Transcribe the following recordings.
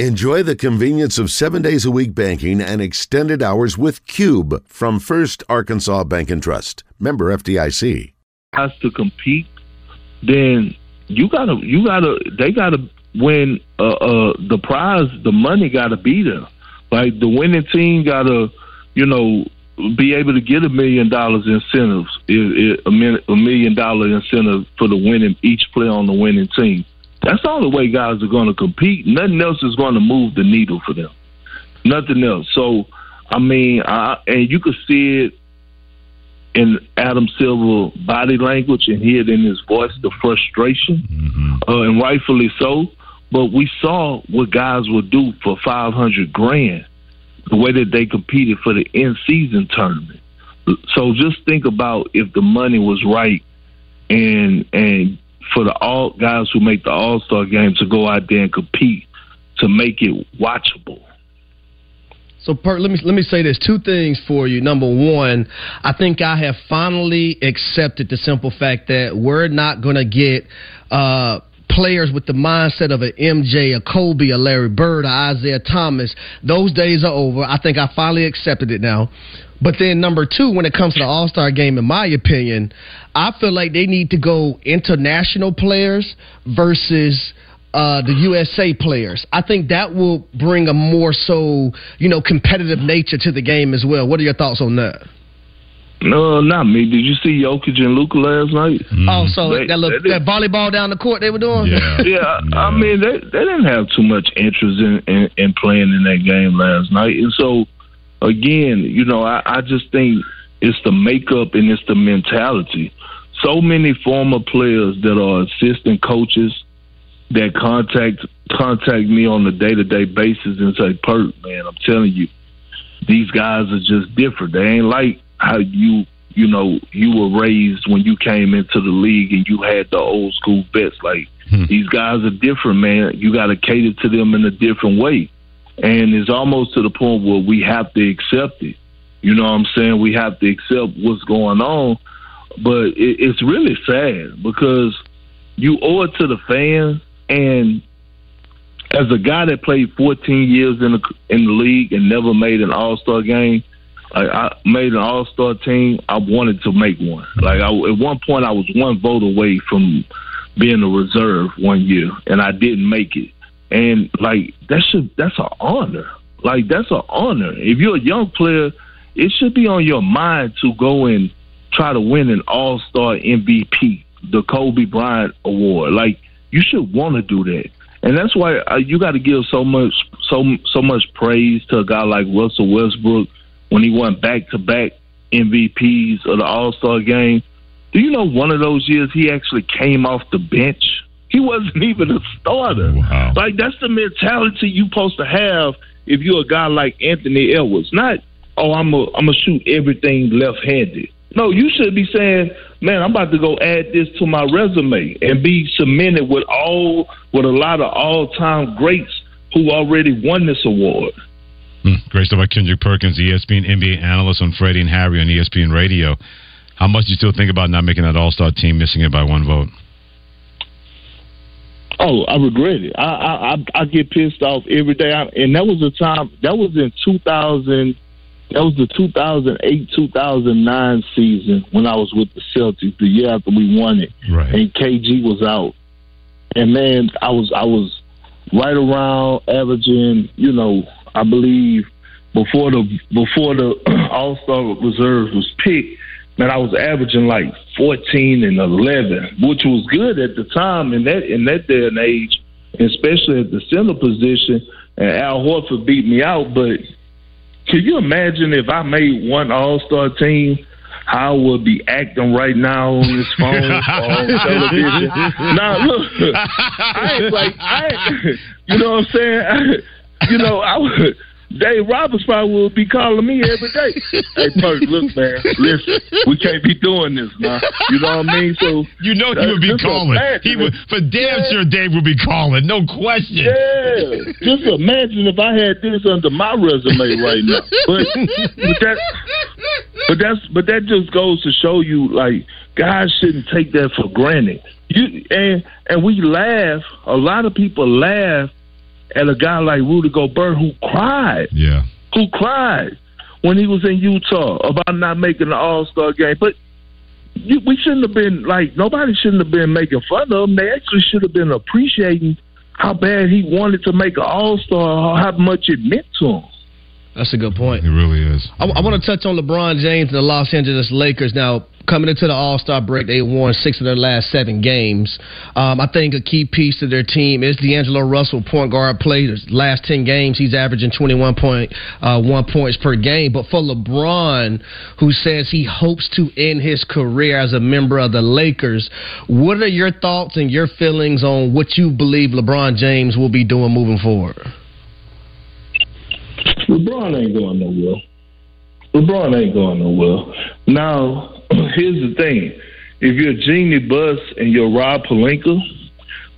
Enjoy the convenience of seven days a week banking and extended hours with Cube from First Arkansas Bank and Trust. Member FDIC. Has to compete, then you gotta, you gotta, they gotta win. Uh, uh, the prize, the money gotta be there. Like the winning team gotta, you know, be able to get a million dollars incentives, a million dollar incentive for the winning each player on the winning team. That's all the way guys are going to compete. Nothing else is going to move the needle for them. Nothing else. So, I mean, I, and you could see it in Adam Silver body language and hear it in his voice, the frustration, mm-hmm. uh, and rightfully so. But we saw what guys would do for five hundred grand, the way that they competed for the end season tournament. So just think about if the money was right and and for the all guys who make the All Star game to go out there and compete to make it watchable. So, Perk, let me let me say this: two things for you. Number one, I think I have finally accepted the simple fact that we're not going to get. Uh, players with the mindset of an MJ, a Kobe, a Larry Bird, a Isaiah Thomas. Those days are over. I think I finally accepted it now. But then number two, when it comes to the All Star game, in my opinion, I feel like they need to go international players versus uh, the USA players. I think that will bring a more so you know competitive nature to the game as well. What are your thoughts on that? No, not me. Did you see Jokic and Luka last night? Mm. Oh, so they, that, little, that volleyball down the court they were doing? Yeah, yeah. yeah. I mean, they they didn't have too much interest in, in in playing in that game last night, and so again, you know, I, I just think it's the makeup and it's the mentality. So many former players that are assistant coaches that contact contact me on a day to day basis and say, "Perk, man, I'm telling you, these guys are just different. They ain't like how you." You know, you were raised when you came into the league and you had the old school vets. Like hmm. these guys are different, man. You got to cater to them in a different way and it's almost to the point where we have to accept it. You know what I'm saying? We have to accept what's going on, but it, it's really sad because you owe it to the fans. And as a guy that played 14 years in the in the league and never made an All Star game, like I made an All Star team. I wanted to make one. Like I, at one point, I was one vote away from being a reserve one year, and I didn't make it. And like that should that's an honor. Like that's an honor. If you're a young player, it should be on your mind to go and try to win an All Star MVP, the Kobe Bryant Award. Like you should want to do that, and that's why uh, you got to give so much so so much praise to a guy like Russell Westbrook when he won back to back MVPs of the All Star game. Do you know one of those years he actually came off the bench? He wasn't even a starter. Wow. Like that's the mentality you supposed to have if you're a guy like Anthony Edwards. Not, oh, I'm a I'm gonna shoot everything left handed. No, you should be saying, man, I'm about to go add this to my resume and be cemented with all with a lot of all time greats who already won this award. Mm, great stuff by Kendrick Perkins, ESPN NBA analyst on Freddie and Harry on ESPN Radio. How much do you still think about not making that All Star team, missing it by one vote? Oh, I regret it. I I I get pissed off every day, I, and that was the time. That was in two thousand. That was the two thousand eight two thousand nine season when I was with the Celtics. The year after we won it, right. and KG was out, and man, I was I was right around averaging. You know, I believe before the before the All Star reserve was picked man, I was averaging like 14 and 11, which was good at the time in that in that day and age, especially at the center position. And Al Horford beat me out, but can you imagine if I made one All Star team? How I would be acting right now on this phone or on television. now look, I ain't like I, you know what I'm saying. I, you know, I would Dave Roberts probably will be calling me every day. hey, Perk, look, man, listen, we can't be doing this now. You know what I mean? So you know he would be calling. He would, for damn yeah. sure, Dave would be calling, no question. Yeah, just imagine if I had this under my resume right now. But, but that, but that's, but that just goes to show you, like, guys shouldn't take that for granted. You and and we laugh. A lot of people laugh at a guy like Rudy Gobert who cried. Yeah. Who cried when he was in Utah about not making the All Star game. But you, we shouldn't have been like nobody shouldn't have been making fun of him. They actually should have been appreciating how bad he wanted to make an All Star, how much it meant to him. That's a good point. It really is. I, I want to touch on LeBron James and the Los Angeles Lakers. Now, coming into the All Star break, they won six of their last seven games. Um, I think a key piece to their team is D'Angelo Russell, point guard. Played his last ten games, he's averaging 21.1 point uh, points per game. But for LeBron, who says he hopes to end his career as a member of the Lakers, what are your thoughts and your feelings on what you believe LeBron James will be doing moving forward? LeBron ain't going nowhere. LeBron ain't going nowhere. Now, here's the thing: if you're Jeanie Buss and you're Rob Pelinka,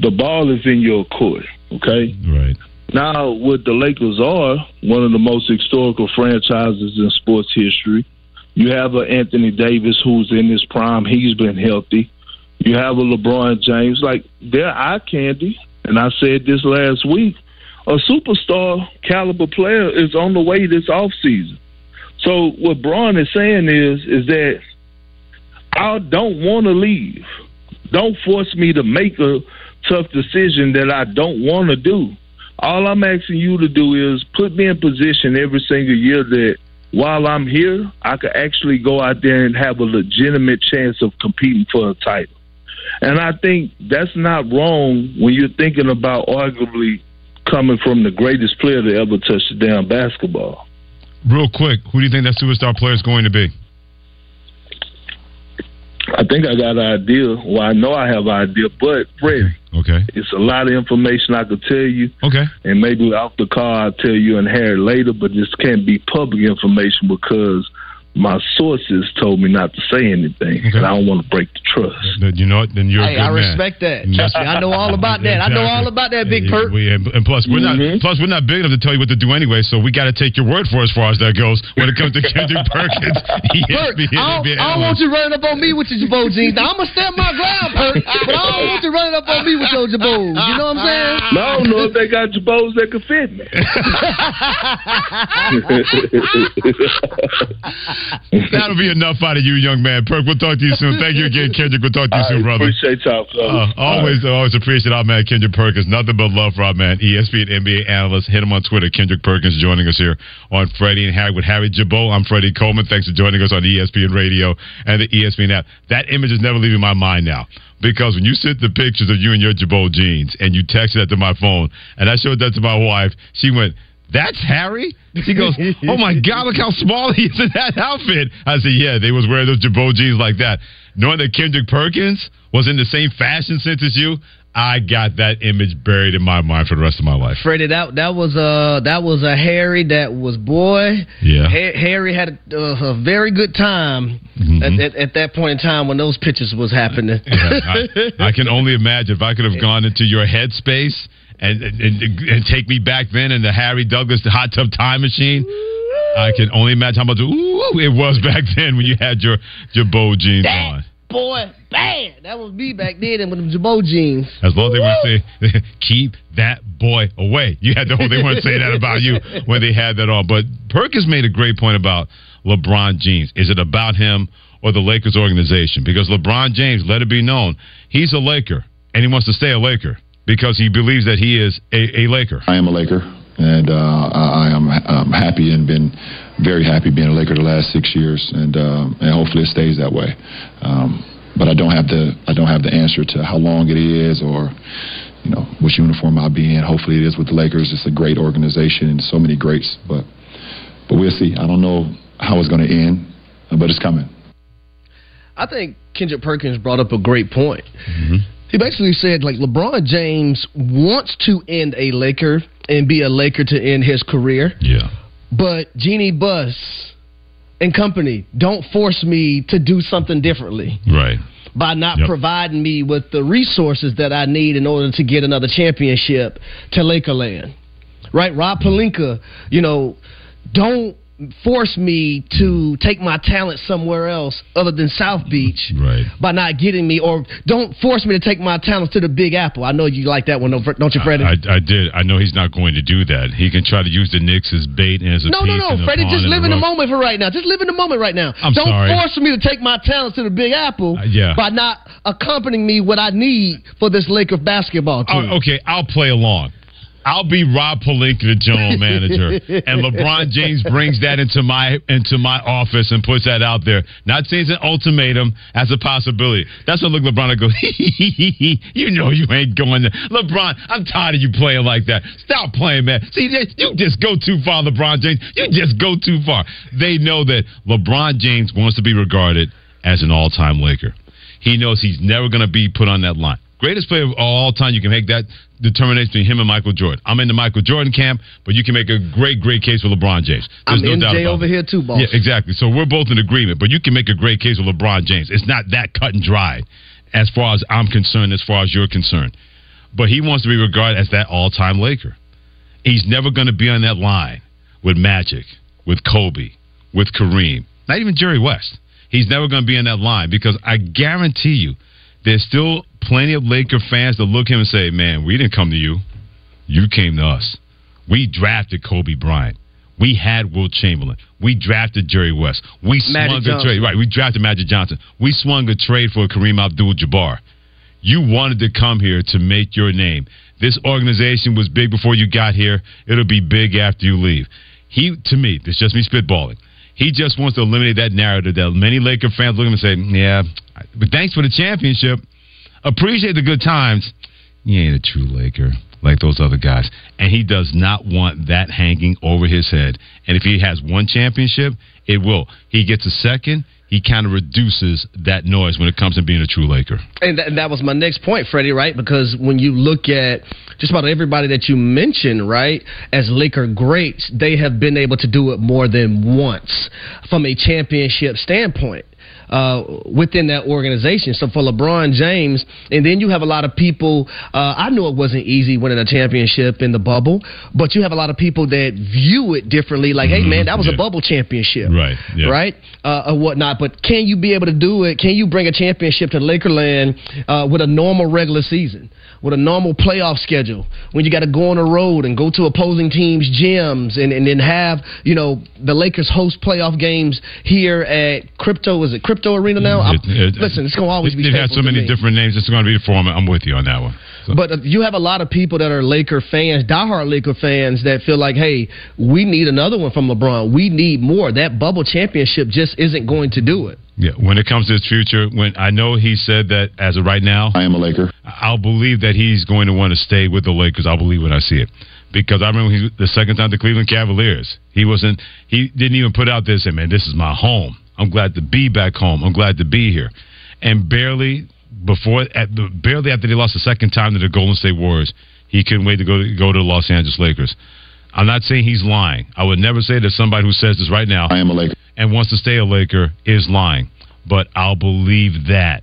the ball is in your court. Okay. Right. Now, what the Lakers are, one of the most historical franchises in sports history. You have a Anthony Davis who's in his prime. He's been healthy. You have a LeBron James. Like they're eye candy. And I said this last week a superstar caliber player is on the way this off season. So what Bron is saying is is that I don't want to leave. Don't force me to make a tough decision that I don't want to do. All I'm asking you to do is put me in position every single year that while I'm here, I could actually go out there and have a legitimate chance of competing for a title. And I think that's not wrong when you're thinking about arguably coming from the greatest player to ever touch the damn basketball. Real quick, who do you think that superstar player is going to be? I think I got an idea. Well, I know I have an idea, but Freddie, Okay. it's a lot of information I could tell you, Okay. and maybe off the car I'll tell you and Harry later, but this can't be public information because my sources told me not to say anything, Okay. and I don't want to break the trust. Then you know what? Then you're a Hey, good I man. respect that. Trust me, I know all about that. I know all about that, Big Yeah, Perk. We, and, and plus, we're not Mhm. plus we're not big enough to tell you what to do anyway. So we got to take your word for as far as that goes. When it comes to Kendrick Perkins, Perk, I don't, I don't want you running up on me with your Jabot jeans. Now, I'm going to stand my ground, Perk, but I don't want you running up on me with your Jabot. You know what I'm saying? But I don't know if they got Jabos that could fit me. That'll be enough out of you, young man. Perk, we'll talk to you soon. Thank you again, Kendrick. We'll talk to you I soon, brother. appreciate y'all. Uh, always, always appreciate our man Kendrick Perkins. Nothing but love for our man, ESPN NBA analyst. Hit him on Twitter. Kendrick Perkins joining us here on Freddie and Harry with Harry Jabot. I'm Freddie Coleman. Thanks for joining us on ESPN Radio and the ESPN app. That image is never leaving my mind now. Because when you sent the pictures of you in your Jabot jeans and you texted that to my phone, and I showed that to my wife, she went, that's Harry? She goes, Oh my God, look how small he is in that outfit. I said, Yeah, they was wearing those Jabot jeans like that. Knowing that Kendrick Perkins was in the same fashion sense as you, I got that image buried in my mind for the rest of my life. Freddie, that that was a that was a Harry that was boy. Yeah. Ha- Harry had a, uh, a very good time Mhm. at, at, at that point in time when those pictures was happening. Yeah, I, I can only imagine if I could have gone into your headspace and, and, and, take me back then in the Harry Douglas the hot tub time machine. I can only imagine how much ooh it was back then when you had your your bow jeans that on. boy, bad. That was me back then with them Jabot jeans. As long as they weren't saying, keep that boy away. You had to hope they weren't saying that about you when they had that on. But Perkins made a great point about LeBron James. Is it about him or the Lakers organization? Because LeBron James, let it be known, he's a Laker and he wants to stay a Laker because he believes that he is a, a Laker. I am a Laker, and uh, I I am um, happy and been very happy being a Laker the last six years, and um, and hopefully it stays that way. Um, but I don't have the I don't have the answer to how long it is or you know which uniform I'll be in. Hopefully it is with the Lakers. It's a great organization and so many greats, but but we'll see. I don't know how it's going to end, but it's coming. I think Kendrick Perkins brought up a great point. Mm-hmm. He basically said like LeBron James wants to end a Laker and be a Laker to end his career, Yeah. but Jeanie Buss and company don't force me to do something differently Right. by not Yep. providing me with the resources that I need in order to get another championship to Lakerland. Right? Rob Pelinka, you know, don't force me to take my talent somewhere else other than South Beach right. by not getting me, or don't force me to take my talents to the Big Apple. I know you like that one, don't you, Freddie? I, I, I did. I know he's not going to do that. He can try to use the Knicks as bait and as a no, no, no, Freddie. Just live in the moment for right now. Just live in the moment right now. I'm don't sorry. force me to take my talents to the Big Apple uh, yeah. by not accompanying me what I need for this Laker basketball team. Oh, okay, I'll play along. I'll be Rob Pelinka, the general manager, and LeBron James brings that into my into my office and puts that out there. Not saying it's an ultimatum as a possibility. That's what look LeBron I go. you know you ain't going there, LeBron. I'm tired of you playing like that. Stop playing, man. See, you just go too far, LeBron James. You just go too far. They know that LeBron James wants to be regarded as an all-time Laker. He knows he's never going to be put on that line. Greatest player of all time. You can make that determination between him and Michael Jordan. I'm in the Michael Jordan camp, but you can make a great, great case for LeBron James. There's I'm no MJ over it. here too, boss. Yeah, exactly. So we're both in agreement, but you can make a great case for LeBron James. It's not that cut and dry, as far as I'm concerned, as far as you're concerned. But he wants to be regarded as that all-time Laker. He's never going to be on that line with Magic, with Kobe, with Kareem, not even Jerry West. He's never going to be in that line because I guarantee you there's still plenty of Laker fans that look at him and say, man, we didn't come to you. You came to us. We drafted Kobe Bryant. We had Wilt Chamberlain. We drafted Jerry West. We Magic swung Johnson. a trade. Right, we drafted Magic Johnson. We swung a trade for Kareem Abdul-Jabbar. You wanted to come here to make your name. This organization was big before you got here. It'll be big after you leave. He, to me, this is just me spitballing. He just wants to eliminate that narrative that many Laker fans look at him and say, "Yeah, but thanks for the championship. Appreciate the good times. You ain't a true Laker." like those other guys. And he does not want that hanging over his head. And if he has one championship, it will. He gets a second, he kind of reduces that noise when it comes to being a true Laker. And, th- and that was my next point, Freddie, right? Because when you look at just about everybody that you mentioned, right, as Laker greats, they have been able to do it more than once from a championship standpoint uh, within that organization. So for LeBron James, and then you have a lot of people. Uh, I know it wasn't easy winning a championship in the bubble, but you have a lot of people that view it differently. Like, mm-hmm. hey man, that was yeah. a bubble championship, right? Yeah. Right, uh, or whatnot. But can you be able to do it? Can you bring a championship to Lakerland uh, with a normal regular season? With a normal playoff schedule when you got to go on the road and go to opposing teams' gyms and, and then have you know the Lakers host playoff games here at Crypto is it Crypto Arena now? It, it, listen, it's going to always be. It has so many me. different names. It's going to be the format. I'm with you on that one. So. But uh, you have a lot of people that are Laker fans, diehard Laker fans, that feel like, hey, we need another one from LeBron. We need more. That bubble championship just isn't going to do it. Yeah, when it comes to his future, when I know he said that as of right now, I am a Laker. I'll believe that he's going to want to stay with the Lakers. I'll believe when I see it. Because I remember he, the second time the Cleveland Cavaliers, he wasn't, he didn't even put out this, And man, this is my home. I'm glad to be back home. I'm glad to be here. And barely before, at the, barely after they lost the second time to the Golden State Warriors, he couldn't wait to go to, go to the Los Angeles Lakers. I'm not saying he's lying. I would never say that somebody who says this right now. I am a Laker. And wants to stay a Laker is lying. But I'll believe that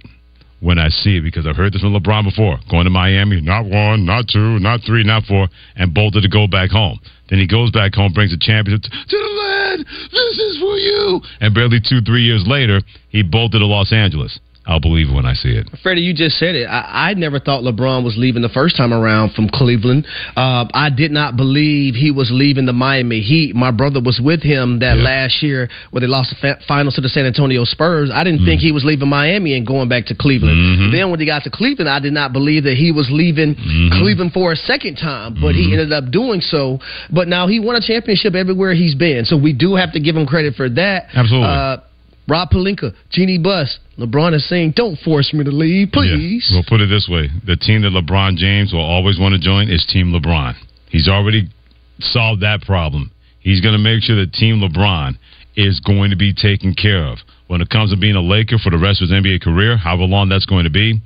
when I see it because I've heard this from LeBron before. Going to Miami, not one, not two, not three, not four, and bolted to go back home. Then he goes back home, brings a championship to the land. This is for you. And barely two, three years later, he bolted to Los Angeles. I'll believe it when I see it. Freddie, you just said it. I, I never thought LeBron was leaving the first time around from Cleveland. Uh, I did not believe he was leaving the Miami Heat. My brother was with him that yeah. last year where they lost the fa- finals to the San Antonio Spurs. I didn't mm. think he was leaving Miami and going back to Cleveland. Mm-hmm. Then when he got to Cleveland, I did not believe that he was leaving mm-hmm. Cleveland for a second time, but mm-hmm. he ended up doing so. But now he won a championship everywhere he's been, so we do have to give him credit for that. Absolutely. Uh, Rob Pelinka, Jeanie Buss, LeBron is saying, "Don't force me to leave, please." Yeah. We'll put it this way: the team that LeBron James will always want to join is Team LeBron. He's already solved that problem. He's going to make sure that Team LeBron is going to be taken care of when it comes to being a Laker for the rest of his NBA career. However long that's going to be,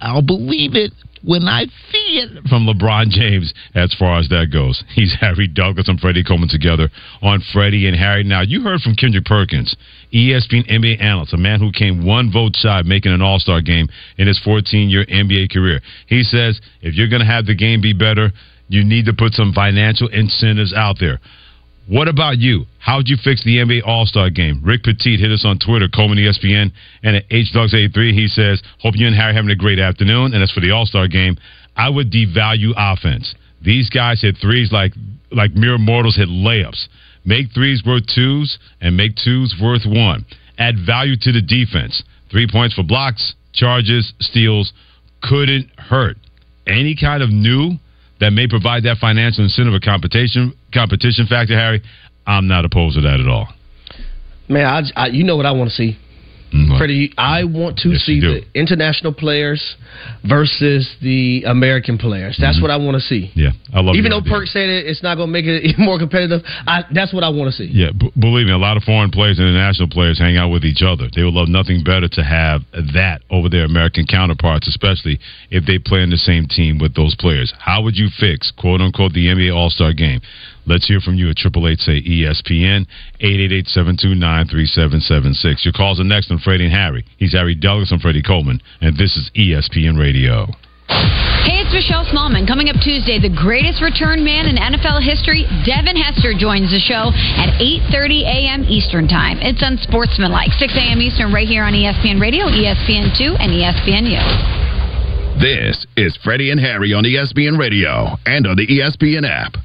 I'll believe it when I see it from LeBron James as far as that goes. He's Harry Douglas and Freddie Coleman together on Freddie and Harry. Now, you heard from Kendrick Perkins, ESPN NBA analyst, a man who came one vote shy making an All Star game in his 14 year NBA career. He says if you're going to have the game be better, you need to put some financial incentives out there. What about you? How'd you fix the NBA All Star game? Rick Petit hit us on Twitter, Coleman ESPN, and at HDugs83, he says, Hope you and Harry having a great afternoon. And as for the All Star game, I would devalue offense. These guys hit threes like like mere mortals hit layups. Make threes worth twos and make twos worth one. Add value to the defense. Three points for blocks, charges, steals couldn't hurt. Any kind of new that may provide that financial incentive or competition competition factor, Harry, I'm not opposed to that at all. Man, I, I you know what I want to see. Mm-hmm. Freddie, I want to yes, see the international players versus the American players. That's mm-hmm. what I want to see. Yeah, I love. Even though idea. Perk said it, it's not going to make it more competitive. I, that's what I want to see. Yeah, b- believe me, a lot of foreign players and international players hang out with each other. They would love nothing better to have that over their American counterparts, especially if they play in the same team with those players. How would you fix quote unquote the NBA All Star Game? Let's hear from you at Triple Eight say ESPN, 888-729-3776. Your calls are next on Freddie and Harry. He's Harry Douglas. I'm Freddie Coleman, and this is ESPN Radio. Hey, it's Michelle Smallmon. Coming up Tuesday, the greatest return man in NFL history, Devin Hester, joins the show at 8.30 a.m. Eastern Time. It's unsportsmanlike, 6 a.m. Eastern, right here on ESPN Radio, ESPN2, and ESPNU. This is Freddie and Harry on ESPN Radio and on the ESPN app.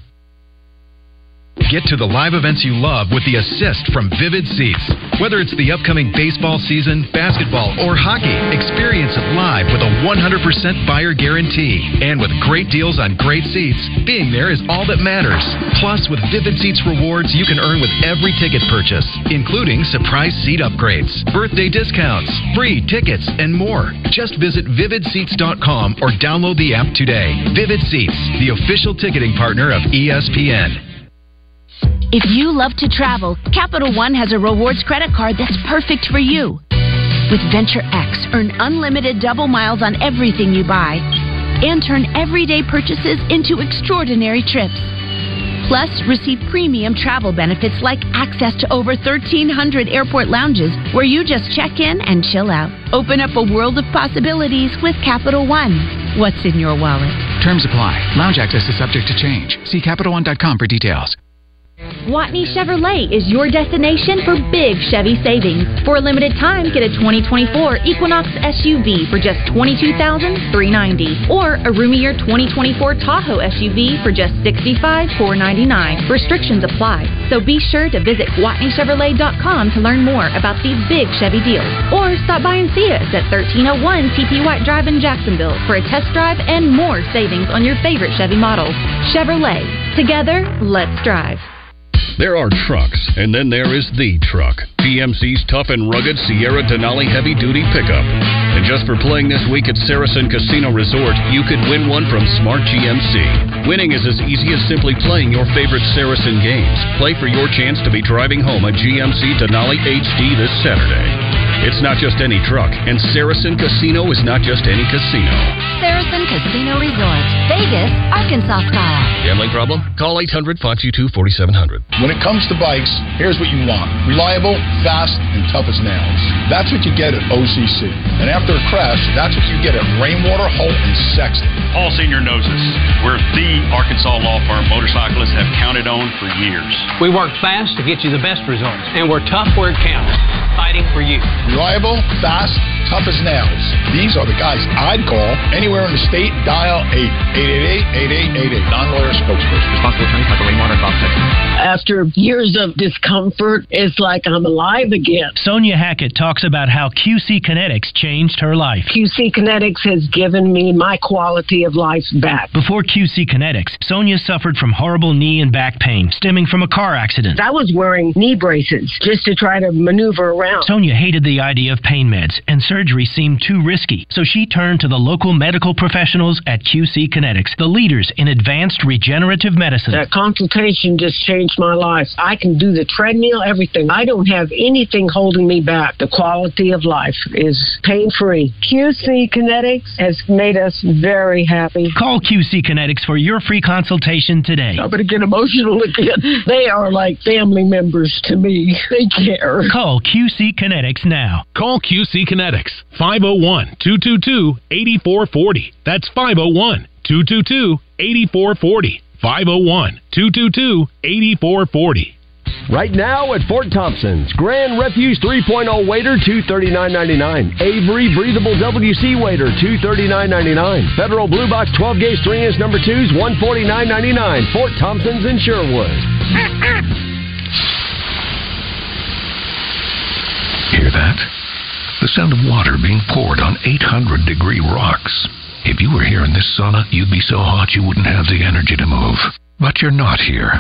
Get to the live events you love with the assist from Vivid Seats. Whether it's the upcoming baseball season, basketball, or hockey, experience it live with a 100% buyer guarantee. And with great deals on great seats, being there is all that matters. Plus, with Vivid Seats rewards, you can earn with every ticket purchase, including surprise seat upgrades, birthday discounts, free tickets, and more. Just visit vividseats.com or download the app today. Vivid Seats, the official ticketing partner of ESPN. If you love to travel, Capital One has a rewards credit card that's perfect for you. With Venture X, earn unlimited double miles on everything you buy and turn everyday purchases into extraordinary trips. Plus, receive premium travel benefits like access to over 1,300 airport lounges where you just check in and chill out. Open up a world of possibilities with Capital One. What's in your wallet? Terms apply. Lounge access is subject to change. See CapitalOne.com for details. Gwatney Chevrolet is your destination for big Chevy savings. For a limited time, get a 2024 Equinox SUV for just 22,390 or a roomier 2024 Tahoe SUV for just 65,499. Restrictions apply, so be sure to visit GwatneyChevrolet.com to learn more about these big Chevy deals or stop by and see us at 1301 TP White Drive in Jacksonville for a test drive and more savings on your favorite Chevy models. Chevrolet. Together, let's drive. There are trucks, and then there is the truck. GMC's tough and rugged Sierra Denali heavy duty pickup. And just for playing this week at Saracen Casino Resort, you could win one from Smart GMC. Winning is as easy as simply playing your favorite Saracen games. Play for your chance to be driving home a GMC Denali HD this Saturday. It's not just any truck, and Saracen Casino is not just any casino. Saracen Casino Resort, Vegas, Arkansas style. Gambling problem? Call 800 522 4700. When it comes to bikes, here's what you want reliable, fast, and tough as nails. That's what you get at OCC. And after a crash, that's what you get at Rainwater, Holt, and Sexton. Paul Senior knows us. We're the Arkansas law firm motorcyclists have counted on for years. We work fast to get you the best results, and we're tough where it counts, fighting for you. Reliable, fast, tough as nails. These are the guys I'd call anywhere in the state. Dial 888-8888. Non-lawyer spokesperson. Responsible attorney Michael Rainwater, Fox, Texas. After years of discomfort, it's like I'm alive again. Sonia Hackett talks about how QC Kinetics changed her life. QC Kinetics has given me my quality of life back. Before QC Kinetics, Sonia suffered from horrible knee and back pain stemming from a car accident. I was wearing knee braces just to try to maneuver around. Sonia hated the idea of pain meds, and surgery seemed too risky, so she turned to the local medical professionals at QC Kinetics, the leaders in advanced regenerative medicine. That consultation just changed my life. I can do the treadmill, everything. I don't have anything holding me back. The quality of life is pain free. QC Kinetics has made us very happy. Call QC Kinetics for your free consultation today. I'm going to get emotional again. They are like family members to me. They care. Call QC Kinetics now. Call QC Kinetics 501 222 8440. That's 501 222 8440. 501 222 8440. Right now at Fort Thompson's, Grand Refuge 3.0 waiter, $239.99. Avery Breathable WC waiter, $239.99. Federal Blue Box 12 gauge 3 inch number 2s, $149.99. Fort Thompson's in Sherwood. Hear that? The sound of water being poured on 800 degree rocks. If you were here in this sauna, you'd be so hot you wouldn't have the energy to move. But you're not here.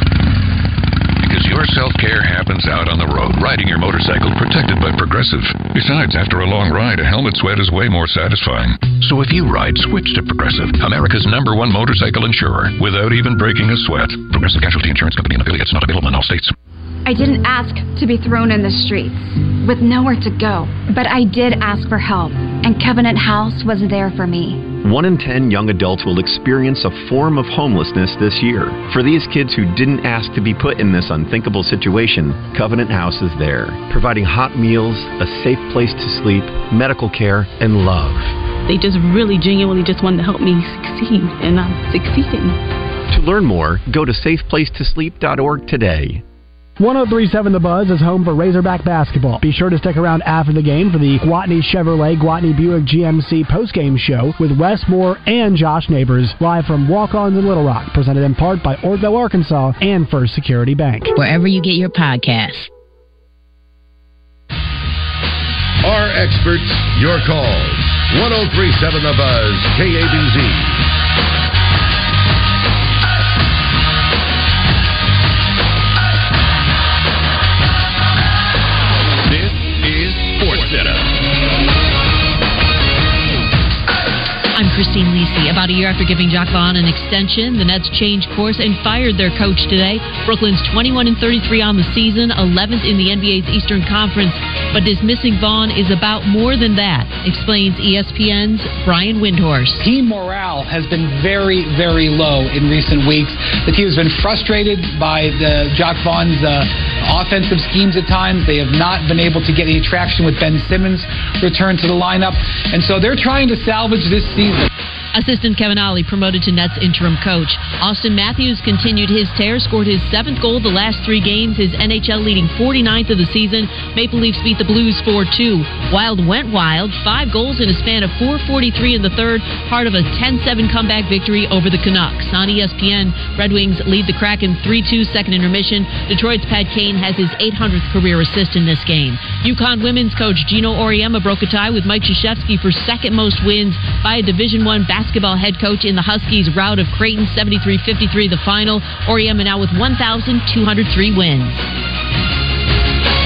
Because your self care happens out on the road, riding your motorcycle protected by Progressive. Besides, after a long ride, a helmet sweat is way more satisfying. So if you ride, switch to Progressive, America's number one motorcycle insurer, without even breaking a sweat. Progressive Casualty Insurance Company and affiliates not available in all states. I didn't ask to be thrown in the streets with nowhere to go, but I did ask for help, and Covenant House was there for me. One in ten young adults will experience a form of homelessness this year. For these kids who didn't ask to be put in this unthinkable situation, Covenant House is there, providing hot meals, a safe place to sleep, medical care, and love. They just really genuinely just wanted to help me succeed, and I'm succeeding. To learn more, go to safeplacetosleep.org today. 1037 The Buzz is home for Razorback basketball. Be sure to stick around after the game for the Gwatney Chevrolet Gwatney Buick GMC postgame show with Wes Moore and Josh Neighbors, live from Walk-Ons in Little Rock, presented in part by Orville, Arkansas and First Security Bank. Wherever you get your podcasts. Our experts, your calls. 1037 The Buzz, KABZ. Christine Lisi. About a year after giving Jacque Vaughn an extension, the Nets changed course and fired their coach today. Brooklyn's 21 and 33 on the season, 11th in the NBA's Eastern Conference. But dismissing Vaughn is about more than that, explains ESPN's Brian Windhorst. Team morale has been very, very low in recent weeks. The team has been frustrated by the Jacque Vaughn's uh, offensive schemes at times. They have not been able to get any traction with Ben Simmons' return to the lineup. And so they're trying to salvage this season. Assistant Kevin Ollie promoted to Nets interim coach. Auston Matthews continued his tear, scored his seventh goal the last three games, his NHL leading 49th of the season. Maple Leafs beat the Blues 4-2. Wild went wild, five goals in a span of 4:43 in the third, part of a 10-7 comeback victory over the Canucks. On ESPN, Red Wings lead the Kraken 3-2 second intermission. Detroit's Pat Kane has his 800th career assist in this game. UConn women's coach Geno Auriemma broke a tie with Mike Krzyzewski for second most wins by a Division One basketball head coach in the Huskies' rout of Creighton 73-53 the final. Auriemma now with 1,203 wins.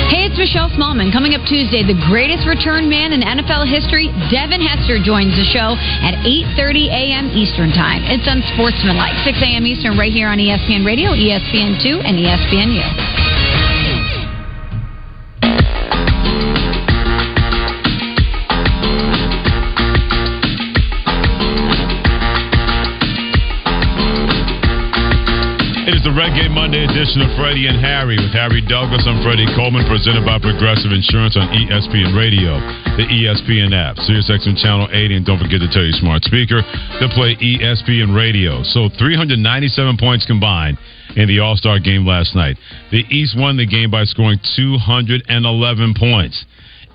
Hey, it's Michelle Smallmon. Coming up Tuesday, the greatest return man in NFL history, Devin Hester, joins the show at 8.30 a.m. Eastern Time. It's unsportsmanlike. 6 a.m. Eastern right here on ESPN Radio, ESPN2, and ESPNU. It is the Red Game Monday edition of Freddie and Harry with Harry Douglas. I'm Freddie Coleman, presented by Progressive Insurance on ESPN Radio, the ESPN app, SiriusXM Channel 80, and don't forget to tell your smart speaker to play ESPN Radio. So 397 points combined in the All Star game last night. The East won the game by scoring 211 points.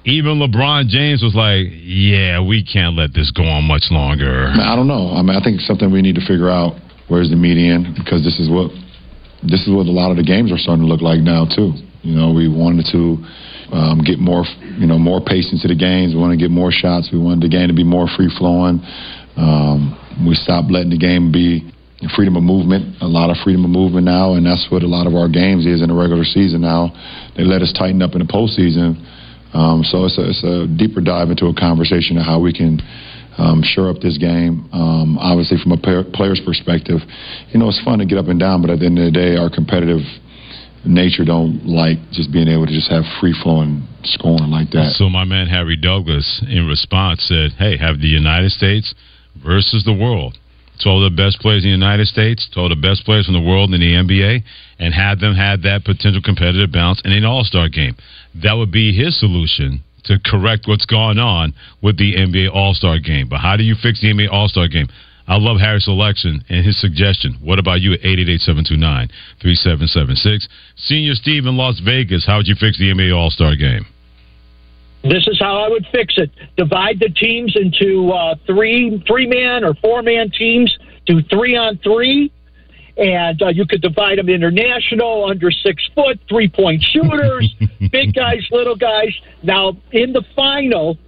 Even LeBron James was like, "Yeah, we can't let this go on much longer." I don't know. I mean, I think something we need to figure out. Where's the median? Because this is what this is what a lot of the games are starting to look like now too. You know, we wanted to um, get more, you know, more pace into the games. We wanted to get more shots. We wanted the game to be more free flowing. Um, we stopped letting the game be freedom of movement. A lot of freedom of movement now, and that's what a lot of our games is in the regular season now. They let us tighten up in the postseason. Um, so it's a, it's a deeper dive into a conversation of how we can um, shore up this game. Um, obviously, from a player's perspective, you know, it's fun to get up and down, but at the end of the day, our competitive nature don't like just being able to just have free flowing scoring like that. So my man Harry Douglas, in response, said, "Hey, have the United States versus the world. Told the best players in the United States, told the best players from the world in the NBA, and had them have that potential competitive balance in an All Star game. That would be his solution." To correct what's going on with the NBA All Star game. But how do you fix the NBA All Star game? I love Harry's selection and his suggestion. What about you at 888-729-3776? Senior Steve in Las Vegas, how would you fix the NBA All-Star game? This is how I would fix it. Divide the teams into uh, three three man or four man teams. Do three on three, and uh, you could divide them international, under six foot, three point shooters, big guys, little guys. Now in the final,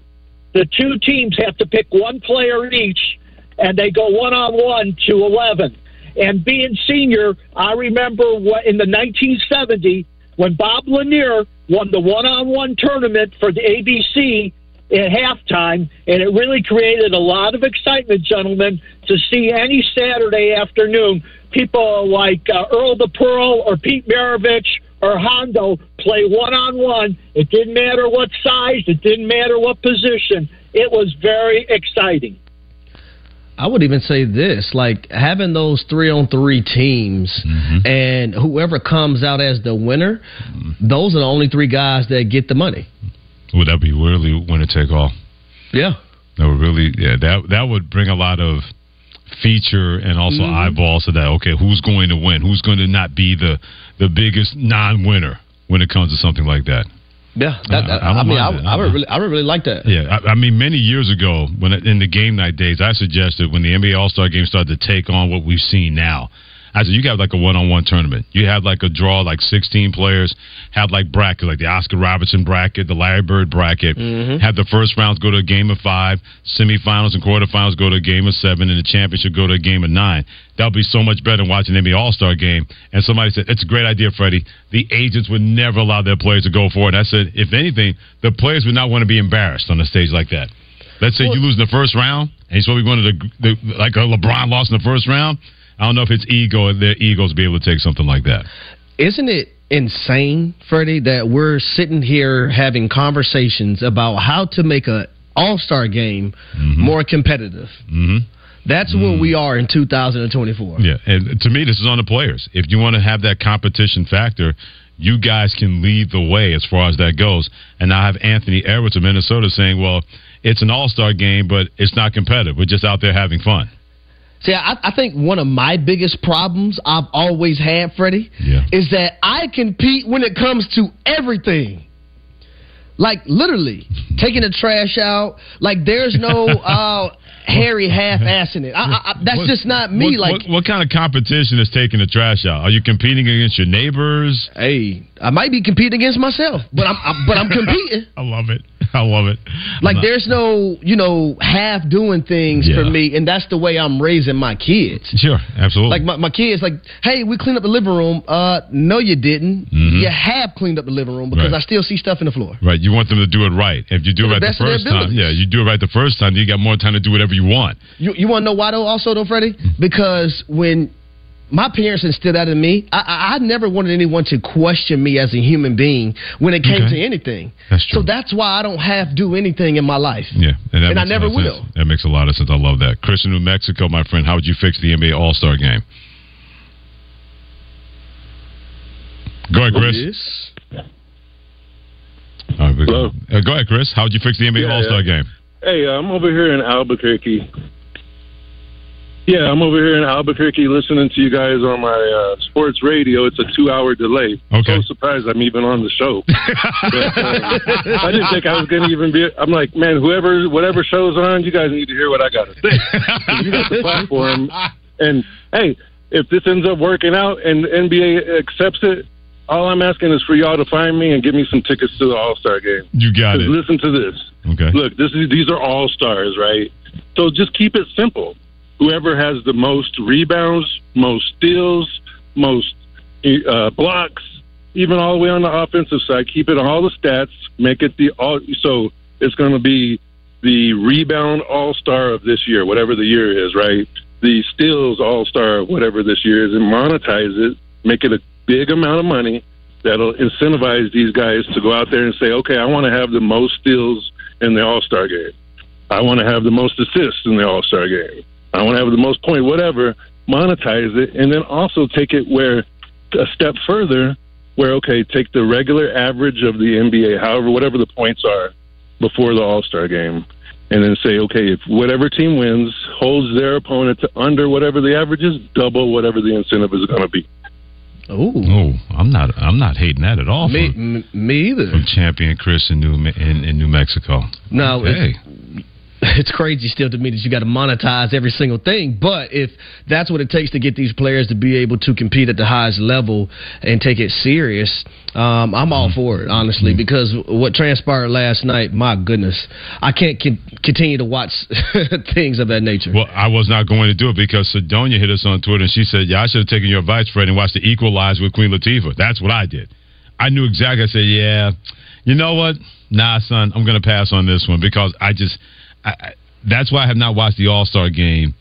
the two teams have to pick one player each, and they go one on one to eleven. And being senior, I remember what in the 1970 when Bob Lanier won the one-on-one tournament for the ABC at halftime, and it really created a lot of excitement, gentlemen, to see any Saturday afternoon people like uh, Earl the Pearl or Pete Maravich or Hondo play one-on-one. It didn't matter what size, it didn't matter what position. It was very exciting. I would even say this like having those three on three teams Mm-hmm. and whoever comes out as the winner, Mm-hmm. those are the only three guys that get the money. Would that be really winner take all? Yeah. That would really, yeah, that that would bring a lot of feature and also Mhm. eyeballs to that. Okay, who's going to win? Who's going to not be the the biggest non-winner when it comes to something like that? Yeah, that, I- I mean, I. I would really, I would really like that. Yeah, I, I mean, many years ago, when in the game night days, I suggested when the NBA All Star Game started to take on what we've seen now. I said you got like a one on one tournament. You have like a draw, like sixteen players, have like brackets, like the Oscar Robertson bracket, the Larry Bird bracket. Mhm. Have the first rounds go to a game of five, semifinals and quarterfinals go to a game of seven, and the championship go to a game of nine. That would be so much better than watching NBA All Star game. And somebody said it's a great idea, Freddie. The agents would never allow their players to go for it. And I said, if anything, the players would not want to be embarrassed on a stage like that. Let's say you lose in the first round, and so we wanted to, the, like a LeBron lost in the first round. I don't know if it's ego, their egos be able to take something like that. Isn't it insane, Freddie, that we're sitting here having conversations about how to make a All Star game more competitive? Mm-hmm. That's where we are in 2024. Yeah, and to me, this is on the players. If you want to have that competition factor, you guys can lead the way as far as that goes. And I have Anthony Edwards of Minnesota saying, "Well, it's an All Star game, but it's not competitive. We're just out there having fun." See, I, I think one of my biggest problems I've always had, Freddie, is that I compete when it comes to everything. Like literally taking the trash out. Like there's no uh, hairy half-assing it. I, I, I, that's What- just not me. What, like what, what kind of competition is taking the trash out? Are you competing against your neighbors? Hey, I might be competing against myself, but I'm, I'm but I'm competing. I love it. I love it. Like there's no, you know, half doing things for me, and that's the way I'm raising my kids. Sure, absolutely. Like my, my kids, like, hey, we cleaned up the living room. Uh, no, you didn't. Mhm. You have cleaned up the living room because Right. I still see stuff in the floor. Right, you want them to do it right. If you do it right the first time, yeah, you do it right the first time, you got more time to do whatever you want. You you want to know why though? Also though, Freddie, Mm-hmm. because when my parents instilled that in me, I, I, I never wanted anyone to question me as a human being when it came Okay. to anything. That's true. So that's why I don't have to do anything in my life. Yeah, and, And I never will. sense. That makes a lot of sense. I love that. Chris in New Mexico, my friend, how would you fix the NBA All Star game? Go ahead, Chris. All right, we- Hello? Uh, go ahead, Chris. How would you fix the NBA Yeah, All Star yeah. game? Hey, uh, I'm over here in Albuquerque. Yeah, I'm over here in Albuquerque listening to you guys on my uh, sports radio. It's a two-hour delay. Okay. So surprised I'm even on the show. But, um, I didn't think I was going to even be. I'm like, man, whoever, whatever show's on, you guys need to hear what I got to say. you got the platform, and hey, if this ends up working out and the NBA accepts it, all I'm asking is for y'all to find me and give me some tickets to the All Star game. You got it. Listen to this. Okay. Look, this is these are all stars, right? So just keep it simple. Whoever has the most rebounds, most steals, most uh, blocks, even all the way on the offensive side, keep it on all the stats. Make it the all. So it's going to be the rebound all star of this year, whatever the year is, right? The steals all star, whatever this year is, and monetize it. Make it a big amount of money that'll incentivize these guys to go out there and say, okay, I want to have the most steals in the All Star game. I want to have the most assists in the All Star game. I want to have the most point, whatever. Monetize it, and then also take it where a step further, where okay, take the regular average of the NBA, however, whatever the points are before the All Star game, and then say, okay, if whatever team wins holds their opponent to under whatever the average is, double whatever the incentive is going to be. Ooh. Oh, I'm not. I'm not hating that at all. Me, from, m- me either. from champion Chris in New in, in New Mexico. No, okay. it's, it's crazy still to me that you got to monetize every single thing. But if that's what it takes to get these players to be able to compete at the highest level and take it serious, um, I'm all for it, honestly, because what transpired last night, my goodness, I can't con- continue to watch things of that nature. Well, I was not going to do it because Sedonia hit us on Twitter and she said, "Yeah, I should have taken your advice, Fred, and watched the Equalize with Queen Latifah." That's what I did. I knew exactly. I said, "Yeah, you know what? Nah, son, I'm going to pass on this one because I just." I, that's why I have not watched the All Star game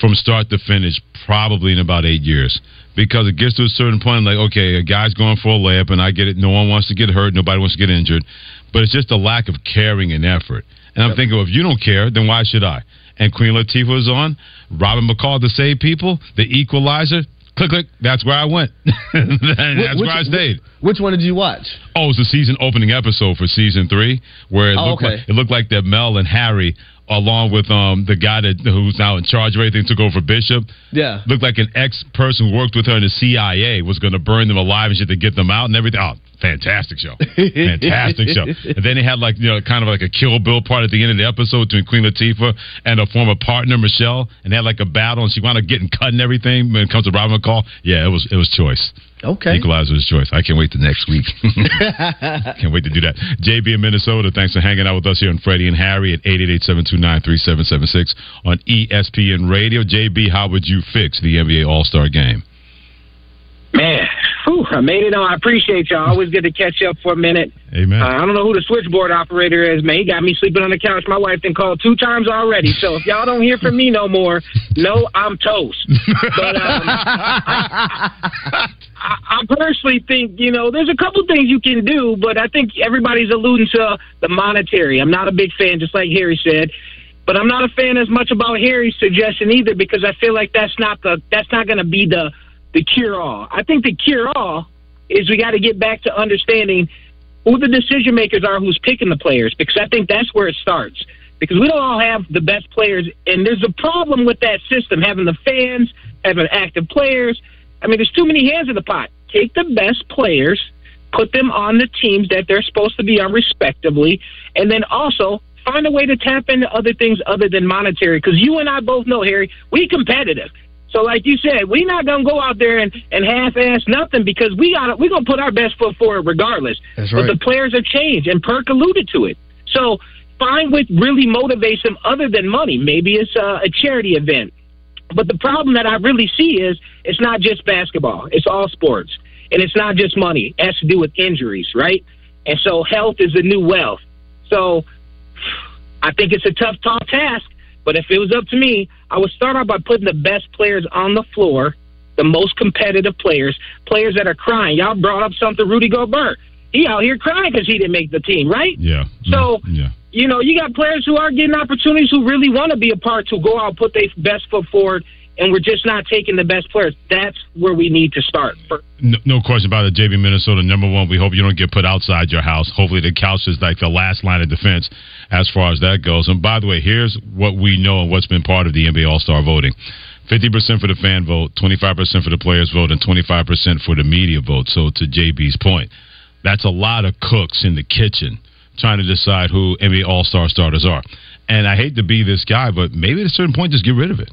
from start to finish probably in about eight years because it gets to a certain point. I'm like, okay, a guy's going for a layup, and I get it. No one wants to get hurt. Nobody wants to get injured, but it's just a lack of caring and effort. And I'm thinking, well, if you don't care, then why should I? And Queen Latifah was on. Robyn McCall to save people. The Equalizer. Click, click. That's where I went. That's Which- where I stayed. Which one did you watch? Oh, it was the season opening episode for season three, where it Oh, looked okay. like it looked like that Mel and Harry, along with um the guy that who's now in charge of everything, took over Bishop. Yeah. Looked like an ex person who worked with her in the CIA was going to burn them alive and shit to get them out and everything. Oh, fantastic show, fantastic show. And then they had like you know kind of like a Kill Bill part at the end of the episode between Queen Latifah and her former partner Michelle, and they had like a battle, and she wound up getting cut and everything. When it comes to Robyn McCall, yeah, it was it was choice. Okay. Equalizer's choice. I can't wait to next week. can't wait to do that. JB in Minnesota, thanks for hanging out with us here on Freddie and Harry at 888-729-3776 on ESPN Radio. JB, how would you fix the NBA All-Star game? Man, whew, I made it on. I appreciate y'all. Always good to catch up for a minute. Amen. Uh, I don't know who the switchboard operator is, man. He got me sleeping on the couch. My wife been called two times already. So if y'all don't hear from me no more, no, I'm toast. But um, I, I personally think, you know, there's a couple things you can do, but I think everybody's alluding to the monetary. I'm not a big fan, just like Harry said. But I'm not a fan as much about Harry's suggestion either because I feel like that's not the that's not going to be the the cure all. I think the cure all is we got to get back to understanding who the decision makers are who's picking the players because I think that's where it starts. Because we don't all have the best players, and there's a problem with that system having the fans, having active players. I mean, there's too many hands in the pot. Take the best players, put them on the teams that they're supposed to be on respectively, and then also find a way to tap into other things other than monetary. Because you and I both know, Harry, we competitive. So, like you said, we're not gonna go out there and, and half-ass nothing because we got we're gonna put our best foot forward regardless. That's But the players have changed, and Perk alluded to it. So, find what really motivates them other than money. Maybe it's a, a charity event. But the problem that I really see is it's not just basketball; it's all sports, and it's not just money. It has to do with injuries, right? And so, health is the new wealth. So, I think it's a tough, tall task. But if it was up to me, I would start out by putting the best players on the floor, the most competitive players, players that are crying. Y'all brought up something, Rudy Gobert. He out here crying because he didn't make the team, right? Yeah. So, mm, Yeah. you know, you got players who are getting opportunities who really want to be a part to go out, put their best foot forward, and we're just not taking the best players. That's where we need to start. No, no question about it, JB Minnesota. Number one, we hope you don't get put outside your house. Hopefully, the couch is like the last line of defense as far as that goes. And by the way, here's what we know and what's been part of the NBA All Star voting 50% for the fan vote, 25% for the players vote, and 25% for the media vote. So, to JB's point, that's a lot of cooks in the kitchen trying to decide who NBA All Star starters are. And I hate to be this guy, but maybe at a certain point, just get rid of it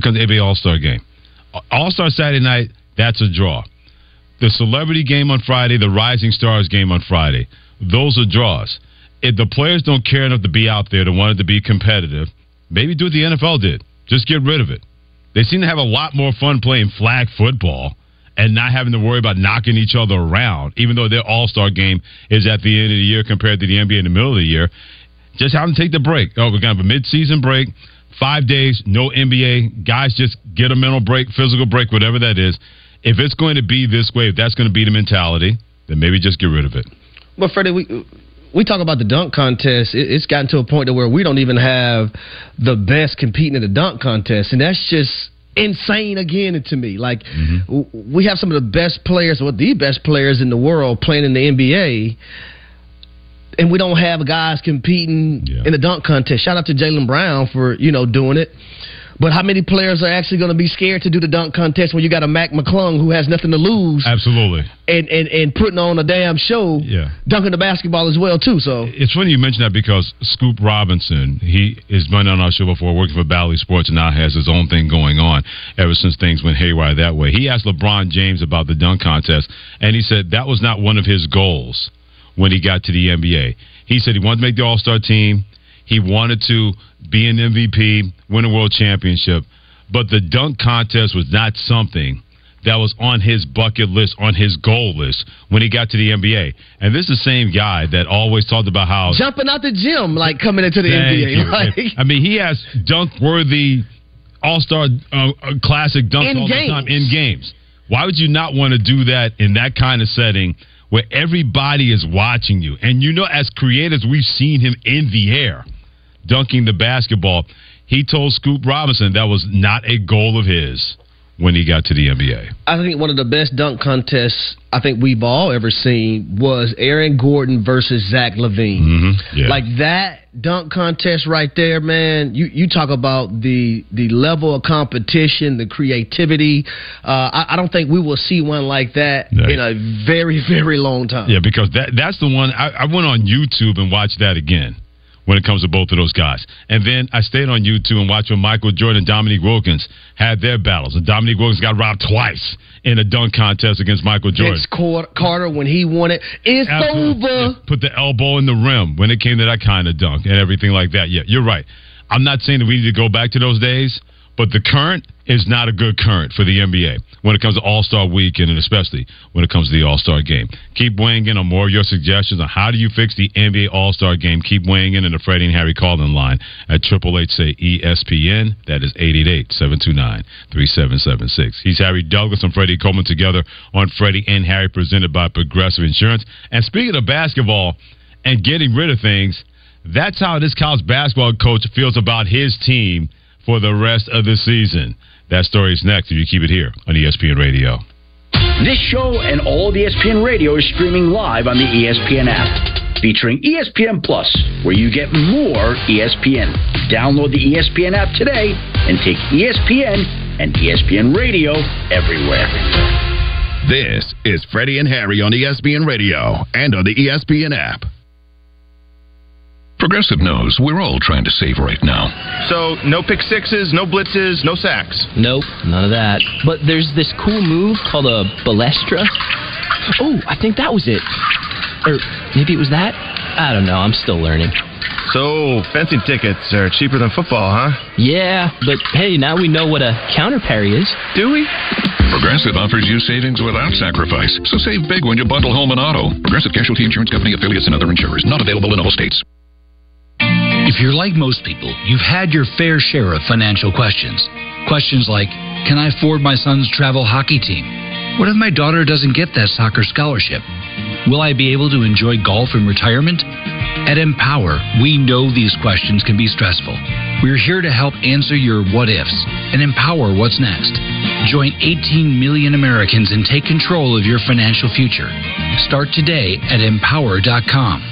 comes to NBA All Star game. All Star Saturday night, that's a draw. The celebrity game on Friday, the Rising Stars game on Friday, those are draws. If the players don't care enough to be out there to want it to be competitive, maybe do what the NFL did. Just get rid of it. They seem to have a lot more fun playing flag football and not having to worry about knocking each other around, even though their All Star game is at the end of the year compared to the NBA in the middle of the year. Just have them take the break. Oh, we're going to have a mid-season break, five days, no NBA. Guys, just get a mental break, physical break, whatever that is. If it's going to be this way, if that's going to be the mentality, then maybe just get rid of it. But Freddie, we we talk about the dunk contest. It's gotten to a point to where we don't even have the best competing in the dunk contest, and that's just insane again to me. Like mm-hmm. w- we have some of the best players, or the best players in the world, playing in the NBA. And we don't have guys competing in the dunk contest. Shout out to Jaylen Brown for you know doing it. But how many players are actually going to be scared to do the dunk contest when you got a Mac McClung who has nothing to lose Absolutely. and, and, and putting on a damn show, Yeah. dunking the basketball as well too. So It's funny you mention that because Scoop Robinson, he has been on our show before, working for Bally Sports, and now has his own thing going on ever since things went haywire that way. He asked LeBron James about the dunk contest, and he said that was not one of his goals when he got to the NBA. He said he wanted to make the All Star team, he wanted to be an MVP, win a world championship, but the dunk contest was not something that was on his bucket list, on his goal list when he got to the NBA. And this is the same guy that always talked about how jumping out the gym like coming into the NBA. Like, I mean, he has dunk worthy All Star uh, classic dunks In all games. the time in games. Why would you not want to do that in that kind of setting where everybody is watching you? And you know, as creators, we've seen him in the air dunking the basketball. He told Scoop Robinson that was not a goal of his when he got to the NBA. I think one of the best dunk contests I think we've all ever seen was Aaron Gordon versus Zach LaVine. Mm-hmm. Yeah. Like that dunk contest right there, man. You you talk about the the level of competition, the creativity. Uh, I, I don't think we will see one like that in a very very long time. Yeah, because that that's the one I, I went on YouTube and watched that again when it comes to both of those guys. And then I stayed on YouTube and watched when Michael Jordan and Dominique Wilkins had their battles. And Dominique Wilkins got robbed twice in a dunk contest against Michael Jordan. Vince Carter when he won it, it's Absolutely. over. Put the elbow in the rim when it came to that kind of dunk and everything like that. Yeah, you're right. I'm not saying that we need to go back to those days, but the current is not a good current for the NBA when it comes to All Star Weekend and especially when it comes to the All Star Game. Keep weighing in on more of your suggestions on how do you fix the NBA All Star Game. Keep weighing in in the Freddie and Harry call-in line at Triple Eight say ESPN. That is 888-729-3776. He's Harry Douglas and Freddie Coleman together on Freddie and Harry presented by Progressive Insurance. And speaking of basketball and getting rid of things, that's how this college basketball coach feels about his team for the rest of the season. That story is next if you keep it here on E ESPN Radio. This show and all of ESPN Radio is streaming live on the E ESPN app, featuring E ESPN Plus, where you get more E ESPN. Download the E ESPN app today and take E ESPN and E ESPN Radio everywhere. This is Freddie and Harry on E ESPN Radio and on the E ESPN app. Progressive knows we're all trying to save right now. So, no pick sixes, no blitzes, no sacks. Nope, none of that. But there's this cool move called a balestra. Oh, I think that was it. Or maybe it was that? I don't know. I'm still learning. So, fencing tickets are cheaper than football, huh? Yeah, but hey, now we know what a counter parry is. Do we? Progressive offers you savings without sacrifice. So save big when you bundle home and auto. Progressive Casualty Insurance Company affiliates and other insurers. Not available in all states. If you're like most people, you've had your fair share of financial questions. Questions like Can I afford my son's travel hockey team? What if my daughter doesn't get that soccer scholarship? Will I be able to enjoy golf in retirement? At Empower, we know these questions can be stressful. We're here to help answer your what ifs and empower what's next. Join 18 million Americans and take control of your financial future. Start today at empower.com.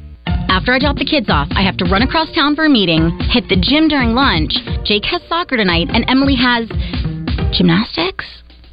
After I drop the kids off, I have to run across town for a meeting, hit the gym during lunch. Jake has soccer tonight, and Emily has gymnastics.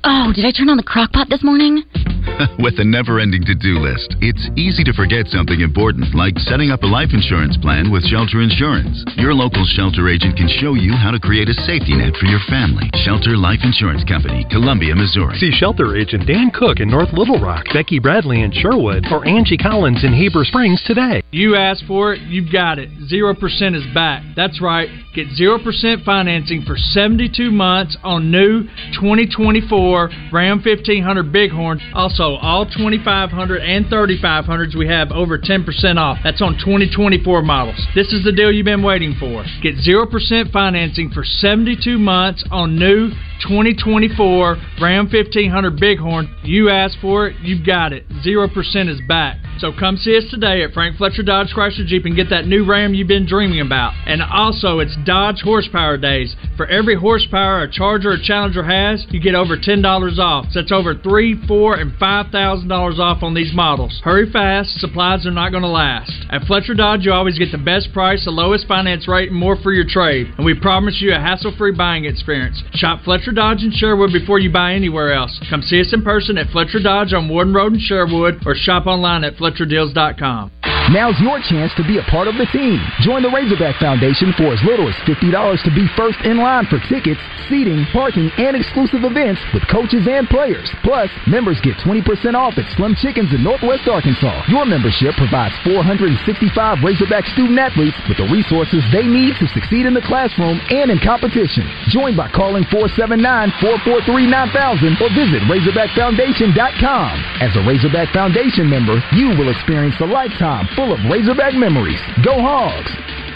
Oh, did I turn on the crock pot this morning? With a never ending to do list, it's easy to forget something important like setting up a life insurance plan with Shelter Insurance. Your local shelter agent can show you how to create a safety net for your family. Shelter Life Insurance Company, Columbia, Missouri. See shelter agent Dan Cook in North Little Rock, Becky Bradley in Sherwood, or Angie Collins in Heber Springs today. You asked for it, you've got it. 0% is back. That's right. Get 0% financing for 72 months on new 2024 Ram 1500 Bighorn. Also, below. All 2500 and 3500s we have over 10% off. That's on 2024 models. This is the deal you've been waiting for. Get 0% financing for 72 months on new 2024 Ram 1500 Bighorn. You asked for it, you've got it. 0% is back. So come see us today at Frank Fletcher Dodge Chrysler Jeep and get that new Ram you've been dreaming about. And also, it's Dodge Horsepower Days. For every horsepower a Charger or Challenger has, you get over $10 off. So that's over three, four, and five thousand dollars off on these models. Hurry fast, supplies are not going to last. At Fletcher Dodge, you always get the best price, the lowest finance rate, and more for your trade. And we promise you a hassle-free buying experience. Shop Fletcher Dodge in Sherwood before you buy anywhere else. Come see us in person at Fletcher Dodge on Warden Road in Sherwood, or shop online at FletcherDeals.com. Now's your chance to be a part of the team. Join the Razorback Foundation for as little as $50 to be first in line for tickets, seating, parking, and exclusive events with coaches and players. Plus, members get 20% off at Slim Chickens in Northwest Arkansas. Your membership provides 465 Razorback student athletes with the resources they need to succeed in the classroom and in competition. Join by calling 479-443-9000 or visit RazorbackFoundation.com. As a Razorback Foundation member, you will experience a lifetime full of Razorback memories. Go Hogs!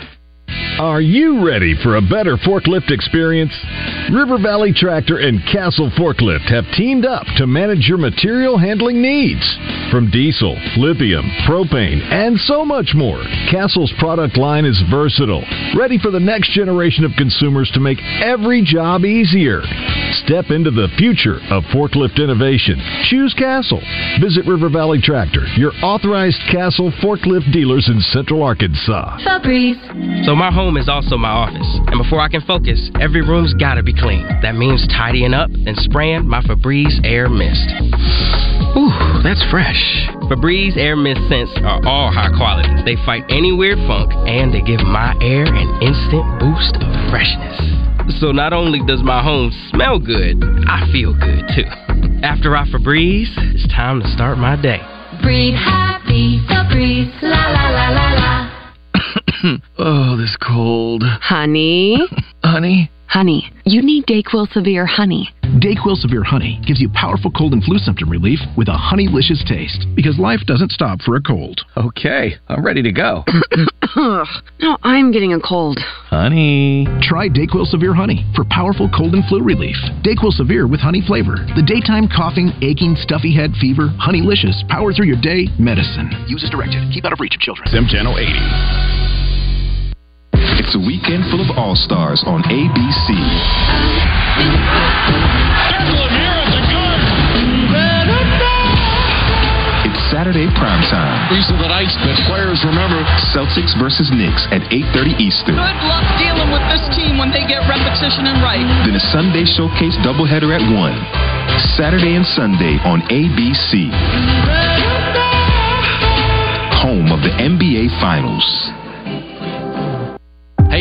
Are you ready for a better forklift experience? River Valley Tractor and Castle Forklift have teamed up to manage your material handling needs. From diesel, lithium, propane, and so much more, Castle's product line is versatile, ready for the next generation of consumers to make every job easier. Step into the future of forklift innovation. Choose Castle. Visit River Valley Tractor, your authorized Castle forklift dealers in Central Arkansas. Febreze. So my home is also my office. And before I can focus, every room's gotta be clean. That means tidying up and spraying my Febreze Air Mist. Ooh, that's fresh. Febreze Air Mist scents are all high quality. They fight any weird funk and they give my air an instant boost of freshness. So not only does my home smell good, I feel good too. After I Febreze, it's time to start my day. Breathe happy, Febreze, la la la la la. Hmm. oh, this cold. Honey? Honey? Honey, you need Dayquil Severe Honey. Dayquil Severe Honey gives you powerful cold and flu symptom relief with a honeylicious taste because life doesn't stop for a cold. Okay, I'm ready to go. no, I'm getting a cold. Honey. Try Dayquil Severe Honey for powerful cold and flu relief. Dayquil Severe with honey flavor. The daytime coughing, aching, stuffy head, fever, honeylicious, power through your day medicine. Use as directed. Keep out of reach of children. Sim Channel 80. It's a weekend full of all stars on ABC. It's Saturday prime time. These are the nights that players remember. Celtics versus Knicks at 8:30 Eastern. Good luck dealing with this team when they get repetition and right. Then a Sunday showcase doubleheader at one. Saturday and Sunday on ABC. Home of the NBA Finals.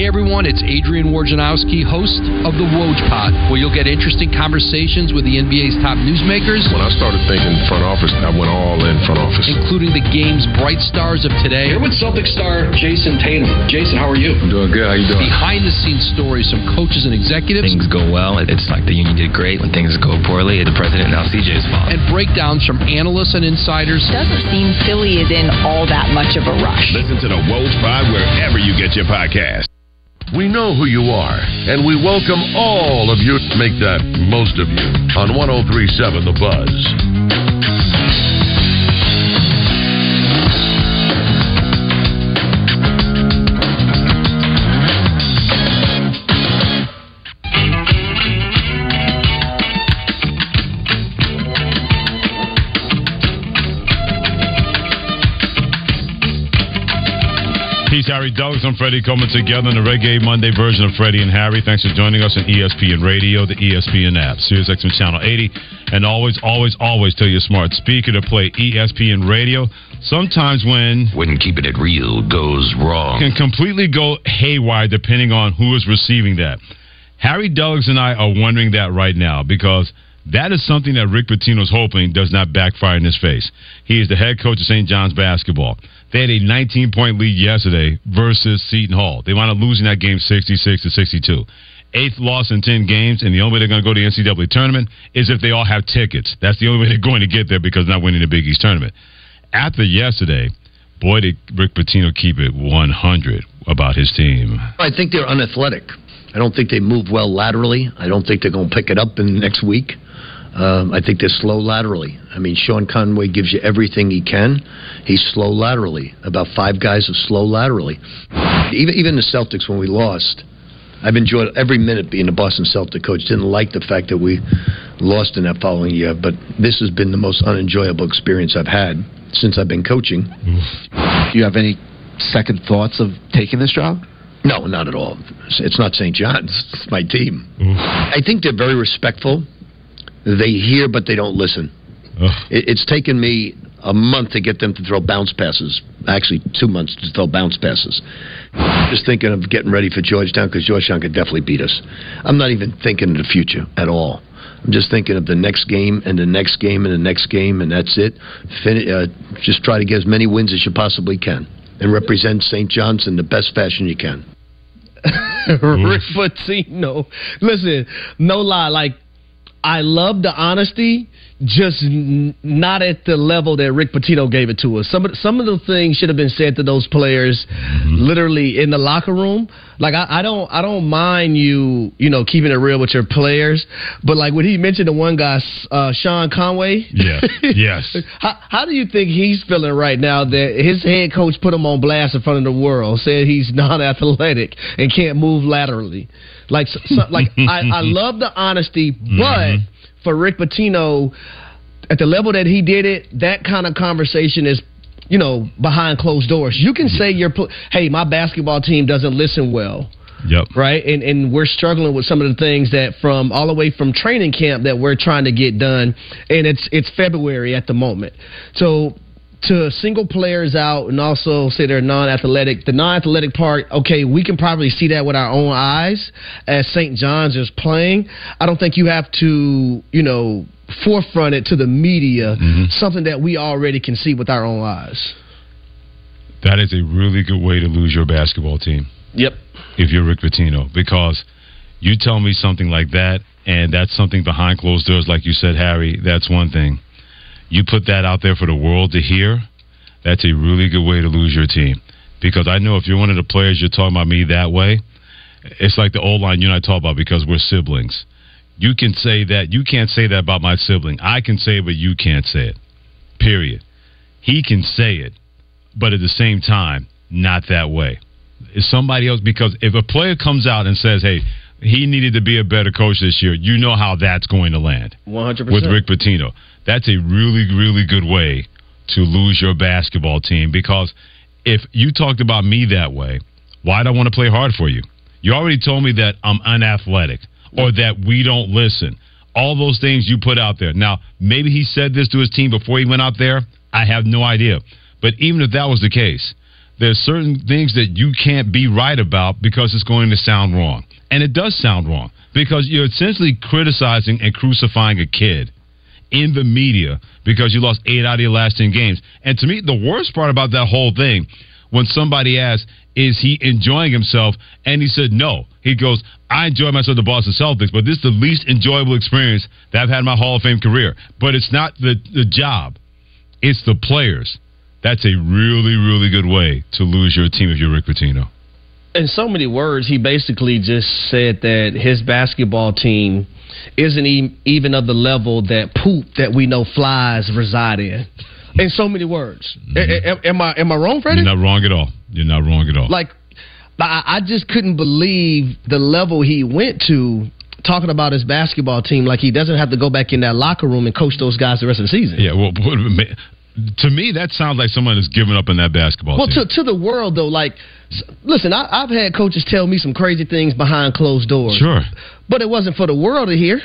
Hey everyone, it's Adrian Wojnarowski, host of the Woj Pod, where you'll get interesting conversations with the NBA's top newsmakers. When I started thinking front office, I went all in front office. Including the game's bright stars of today. Here with Celtic star Jayson Tatum. Jason, how are you? I'm doing good. How you doing? Behind the scenes stories from coaches and executives. Things go well. It's like the union did great. When things go poorly, the president now CJ's fault. And breakdowns from analysts and insiders. Doesn't seem Philly is in all that much of a rush. Listen to the Woj Pod wherever you get your podcast. We know who you are, and we welcome all of you make that most of you on 1037 The Buzz. Peace, Harry Douglas. I'm Freddie Coleman together in the Reggae Monday version of Freddie and Harry. Thanks for joining us on ESPN Radio, the ESPN app, Sirius XM Channel 80, and always, always, always tell your smart speaker to play ESPN Radio. Sometimes when when keeping it real goes wrong, can completely go haywire depending on who is receiving that. Harry Douglas and I are wondering that right now because that is something that Rick Pitino's hoping does not backfire in his face. He is the head coach of St. John's basketball. They had a 19 point lead yesterday versus Seton Hall. They wound up losing that game 66 to 62. eighth loss in 10 games, and the only way they're going to go to the NCAA tournament is if they all have tickets. That's the only way they're going to get there because not winning the Big East tournament. After yesterday, boy, did Rick Pitino keep it 100 about his team. I think they're unathletic. I don't think they move well laterally. I don't think they're going to pick it up in the next week. Um, I think they're slow laterally. I mean, Sean Conway gives you everything he can. He's slow laterally. About five guys are slow laterally. Even even the Celtics when we lost, I've enjoyed every minute being a Boston Celtic coach. Didn't like the fact that we lost in that following year, but this has been the most unenjoyable experience I've had since I've been coaching. Do you have any second thoughts of taking this job? No, not at all. It's not St. John's. It's my team. I think they're very respectful. They hear, but they don't listen. It, it's taken me a month to get them to throw bounce passes. Actually, two months to throw bounce passes. Just thinking of getting ready for Georgetown because Georgetown could definitely beat us. I'm not even thinking of the future at all. I'm just thinking of the next game and the next game and the next game, and that's it. Fin- uh, just try to get as many wins as you possibly can and represent St. John's in the best fashion you can. Rick Pitino. Listen, no lie, like I love the honesty, just n- not at the level that Rick Pitino gave it to us. Some of some of the things should have been said to those players, literally in the locker room. Like I, I don't I don't mind you you know keeping it real with your players, but like when he mentioned the one guy, uh, Sean Conway. Yeah. yes. How, how do you think he's feeling right now that his head coach put him on blast in front of the world, said he's non-athletic and can't move laterally? Like, so, so- like I, I love the honesty, mm-hmm. but for Rick Pitino, at the level that he did it, that kind of conversation is. You know, behind closed doors, you can say you're. Hey, my basketball team doesn't listen well Yep. right? And and we're struggling with some of the things that from all the way from training camp that we're trying to get done, and it's it's February at the moment. So to single players out and also say they're non-athletic. The non-athletic part, okay, we can probably see that with our own eyes as St. John's is playing. I don't think you have to, you know, forefront it to the media, mm-hmm. something that we already can see with our own eyes. That is a really good way to lose your basketball team. Yep. If you're Rick Pitino, because you tell me something like that, and that's something behind closed doors, like you said, Harry. That's one thing. You put that out there for the world to hear. That's a really good way to lose your team. Because I know if you're one of the players, you're talking about me that way. It's like the old line you and I talk about because we're siblings. You can say that. You can't say that about my sibling. I can say it, but you can't say it. Period. He can say it, but at the same time, not that way. Is somebody else because if a player comes out and says, "Hey, he needed to be a better coach this year," you know how that's going to land One hundred percent with. Rick Pitino. That's a really, really good way to lose your basketball team because if you talked about me that way, why'd I want to play hard for you? You already told me that I'm unathletic or that we don't listen. All those things you put out there. Now, maybe he said this to his team before he went out there. I have no idea. But even if that was the case, there's certain things that you can't be right about because it's going to sound wrong. And it does sound wrong because you're essentially criticizing and crucifying a kid in the media because you lost eight out of your last 10 games. And to me, the worst part about that whole thing, when somebody asks, is he enjoying himself? And he said, no. He goes, I enjoy myself at the Boston Celtics, but this is the least enjoyable experience that I've had in my Hall of Fame career. But it's not the, the job, it's the players. That's a really, really good way to lose your team if you're Rick Pitino. In so many words, he basically just said that his basketball team isn't e- even of the level that poop that we know flies reside in. In so many words, mm-hmm. A- a- am I am I wrong, Freddie? You're not wrong at all. You're not wrong at all. Like, I, I just couldn't believe the level he went to talking about his basketball team. Like he doesn't have to go back in that locker room and coach those guys the rest of the season. Yeah, well, to me, that sounds like someone has given up on that basketball Well, team. to to the world though, like, listen, I, I've had coaches tell me some crazy things behind closed doors. Sure. but it wasn't for the world to hear.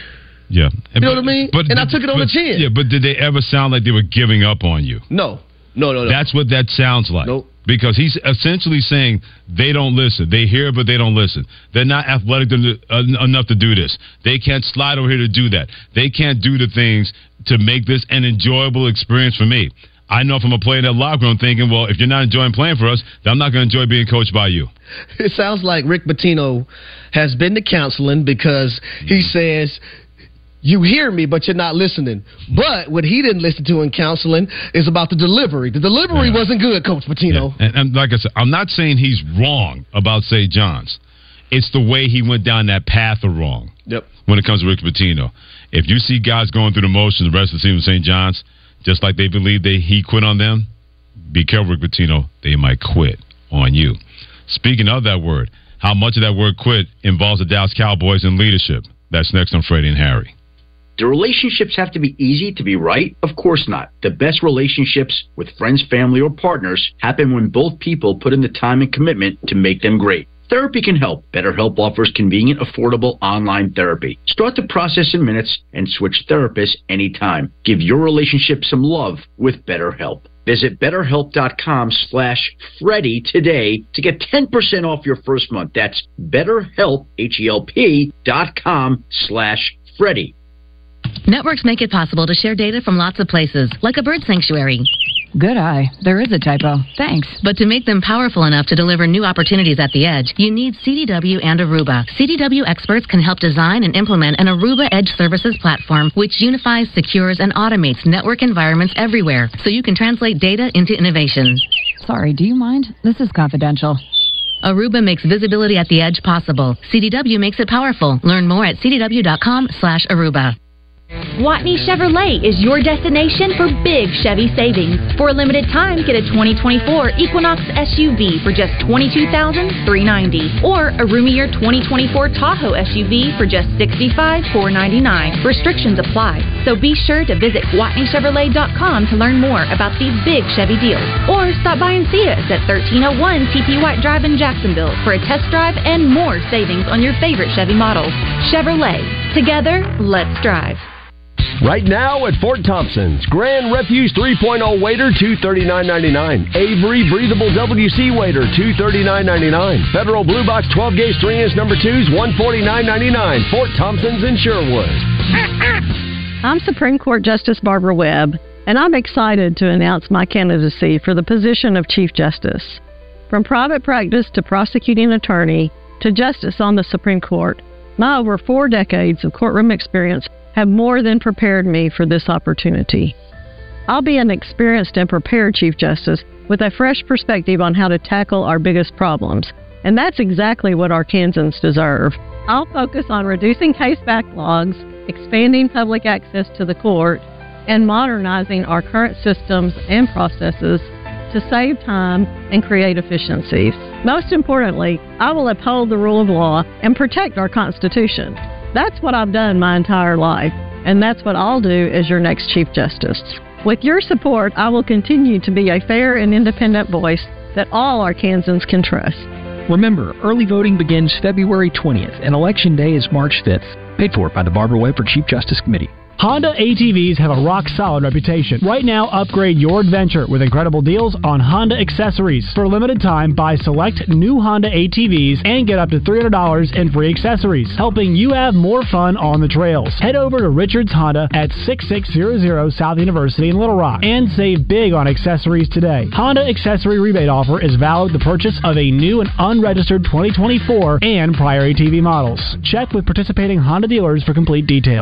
Yeah. You know what I mean? But, And I took it on the chin. Yeah, but did they ever sound like they were giving up on you? No, no, no, no. That's what that sounds like. Because he's essentially saying they don't listen. They hear, but they don't listen. They're not athletic en- uh, enough to do this. They can't slide over here to do that. They can't do the things to make this an enjoyable experience for me. I know from a player in that locker room thinking, well, if you're not enjoying playing for us, then I'm not going to enjoy being coached by you. It sounds like Rick Pitino has been to counseling because he mm. says you hear me, but you're not listening. But what he didn't listen to in counseling is about the delivery. The delivery wasn't good, Coach Pitino. And, and like I said, I'm not saying he's wrong about St. John's. It's the way he went down that path of wrong. Yep. When it comes to Rick Pitino, if you see guys going through the motions, the rest of the team of St. John's, just like they believe they he quit on them, be careful, Rick Pitino. They might quit on you. Speaking of that word, how much of that word quit involves the Dallas Cowboys in leadership? That's next on Freddie and Harry. Do relationships have to be easy to be right? Of course not. The best relationships with friends, family, or partners happen when both people put in the time and commitment to make them great. Therapy can help. BetterHelp offers convenient, affordable online therapy. Start the process in minutes and switch therapists anytime. Give your relationship some love with BetterHelp. Visit betterhelp.com slash Freddie today to get 10% off your first month. That's betterhelp, H-E-L-P dot com slash Freddie. Networks make it possible to share data from lots of places, like a bird sanctuary. Good eye. There is a typo. Thanks. But to make them powerful enough to deliver new opportunities at the edge, you need CDW and Aruba. CDW experts can help design and implement an Aruba Edge Services platform, which unifies, secures, and automates network environments everywhere, so you can translate data into innovation. Sorry, do you mind? This is confidential. Aruba makes visibility at the edge possible. CDW makes it powerful. Learn more at cdw.com/aruba. Gwatney Chevrolet is your destination for big Chevy savings. For a limited time, get a 2024 Equinox SUV for just 22,390 or a roomier 2024 Tahoe SUV for just 65,499. Restrictions apply, so be sure to visit GwatneyChevrolet.com to learn more about these big Chevy deals or stop by and see us at 1301 TP White Drive in Jacksonville for a test drive and more savings on your favorite Chevy models. Chevrolet. Together, let's drive. Right now at Fort Thompson's, Grand Refuge 3.0 waiter, $239.99. Avery Breathable WC waiter, $239.99. Federal Blue Box 12 gauge 3 inch number 2s, $149.99. Fort Thompson's in Sherwood. I'm Supreme Court Justice Barbara Webb, and I'm excited to announce my candidacy for the position of Chief Justice. From private practice to prosecuting attorney to justice on the Supreme Court, my over four decades of courtroom experience have more than prepared me for this opportunity. I'll be an experienced and prepared Chief Justice with a fresh perspective on how to tackle our biggest problems, and that's exactly what Arkansans deserve. I'll focus on reducing case backlogs, expanding public access to the court, and modernizing our current systems and processes to save time and create efficiencies. Most importantly, I will uphold the rule of law and protect our Constitution. That's what I've done my entire life, and that's what I'll do as your next Chief Justice. With your support, I will continue to be a fair and independent voice that all Arkansans can trust. Remember, early voting begins February 20th, and Election Day is March 5th. Paid for by the Barbara Webb for Chief Justice Committee. Honda ATVs have a rock solid reputation. Right now, upgrade your adventure with incredible deals on Honda accessories. For a limited time, buy select new Honda ATVs and get up to $300 in free accessories, helping you have more fun on the trails. Head over to Richards Honda at 6600 South University in Little Rock and save big on accessories today. Honda accessory rebate offer is valid the purchase of a new and unregistered 2024 and prior ATV models. Check with participating Honda dealers for complete details.